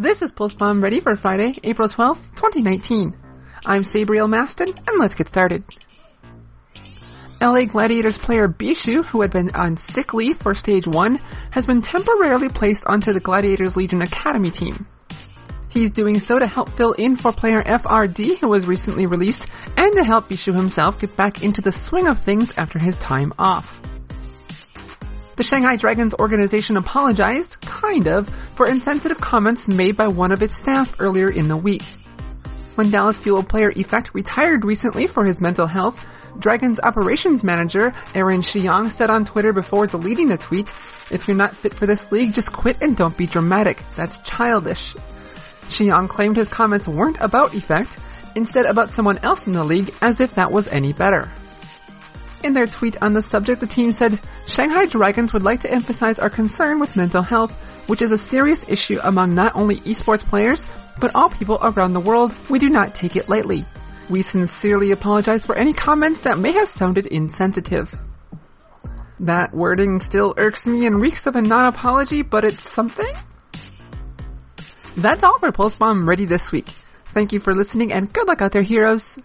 This is Pulse Bomb ready for Friday, April 12th, 2019. I'm Sabriel Maston, and let's get started. LA Gladiators player Bischu, who had been on sick leave for stage 1, has been temporarily placed onto the Gladiators Legion Academy team. He's doing so to help fill in for player FRD, who was recently released, and to help Bischu himself get back into the swing of things after his time off. The Shanghai Dragons organization apologized, kind of, for insensitive comments made by one of its staff earlier in the week. When Dallas Fuel player Effect retired recently for his mental health, Dragons operations manager Aaron Xiang said on Twitter before deleting the tweet, if you're not fit for this league, just quit and don't be dramatic. That's childish. Xiang claimed his comments weren't about Effect, instead about someone else in the league as if that was any better. In their tweet on the subject, the team said, Shanghai Dragons would like to emphasize our concern with mental health, which is a serious issue among not only esports players, but all people around the world. We do not take it lightly. We sincerely apologize for any comments that may have sounded insensitive. That wording still irks me and reeks of a non-apology, but it's something? That's all for Pulse Bomb Ready this week. Thank you for listening and good luck out there, heroes.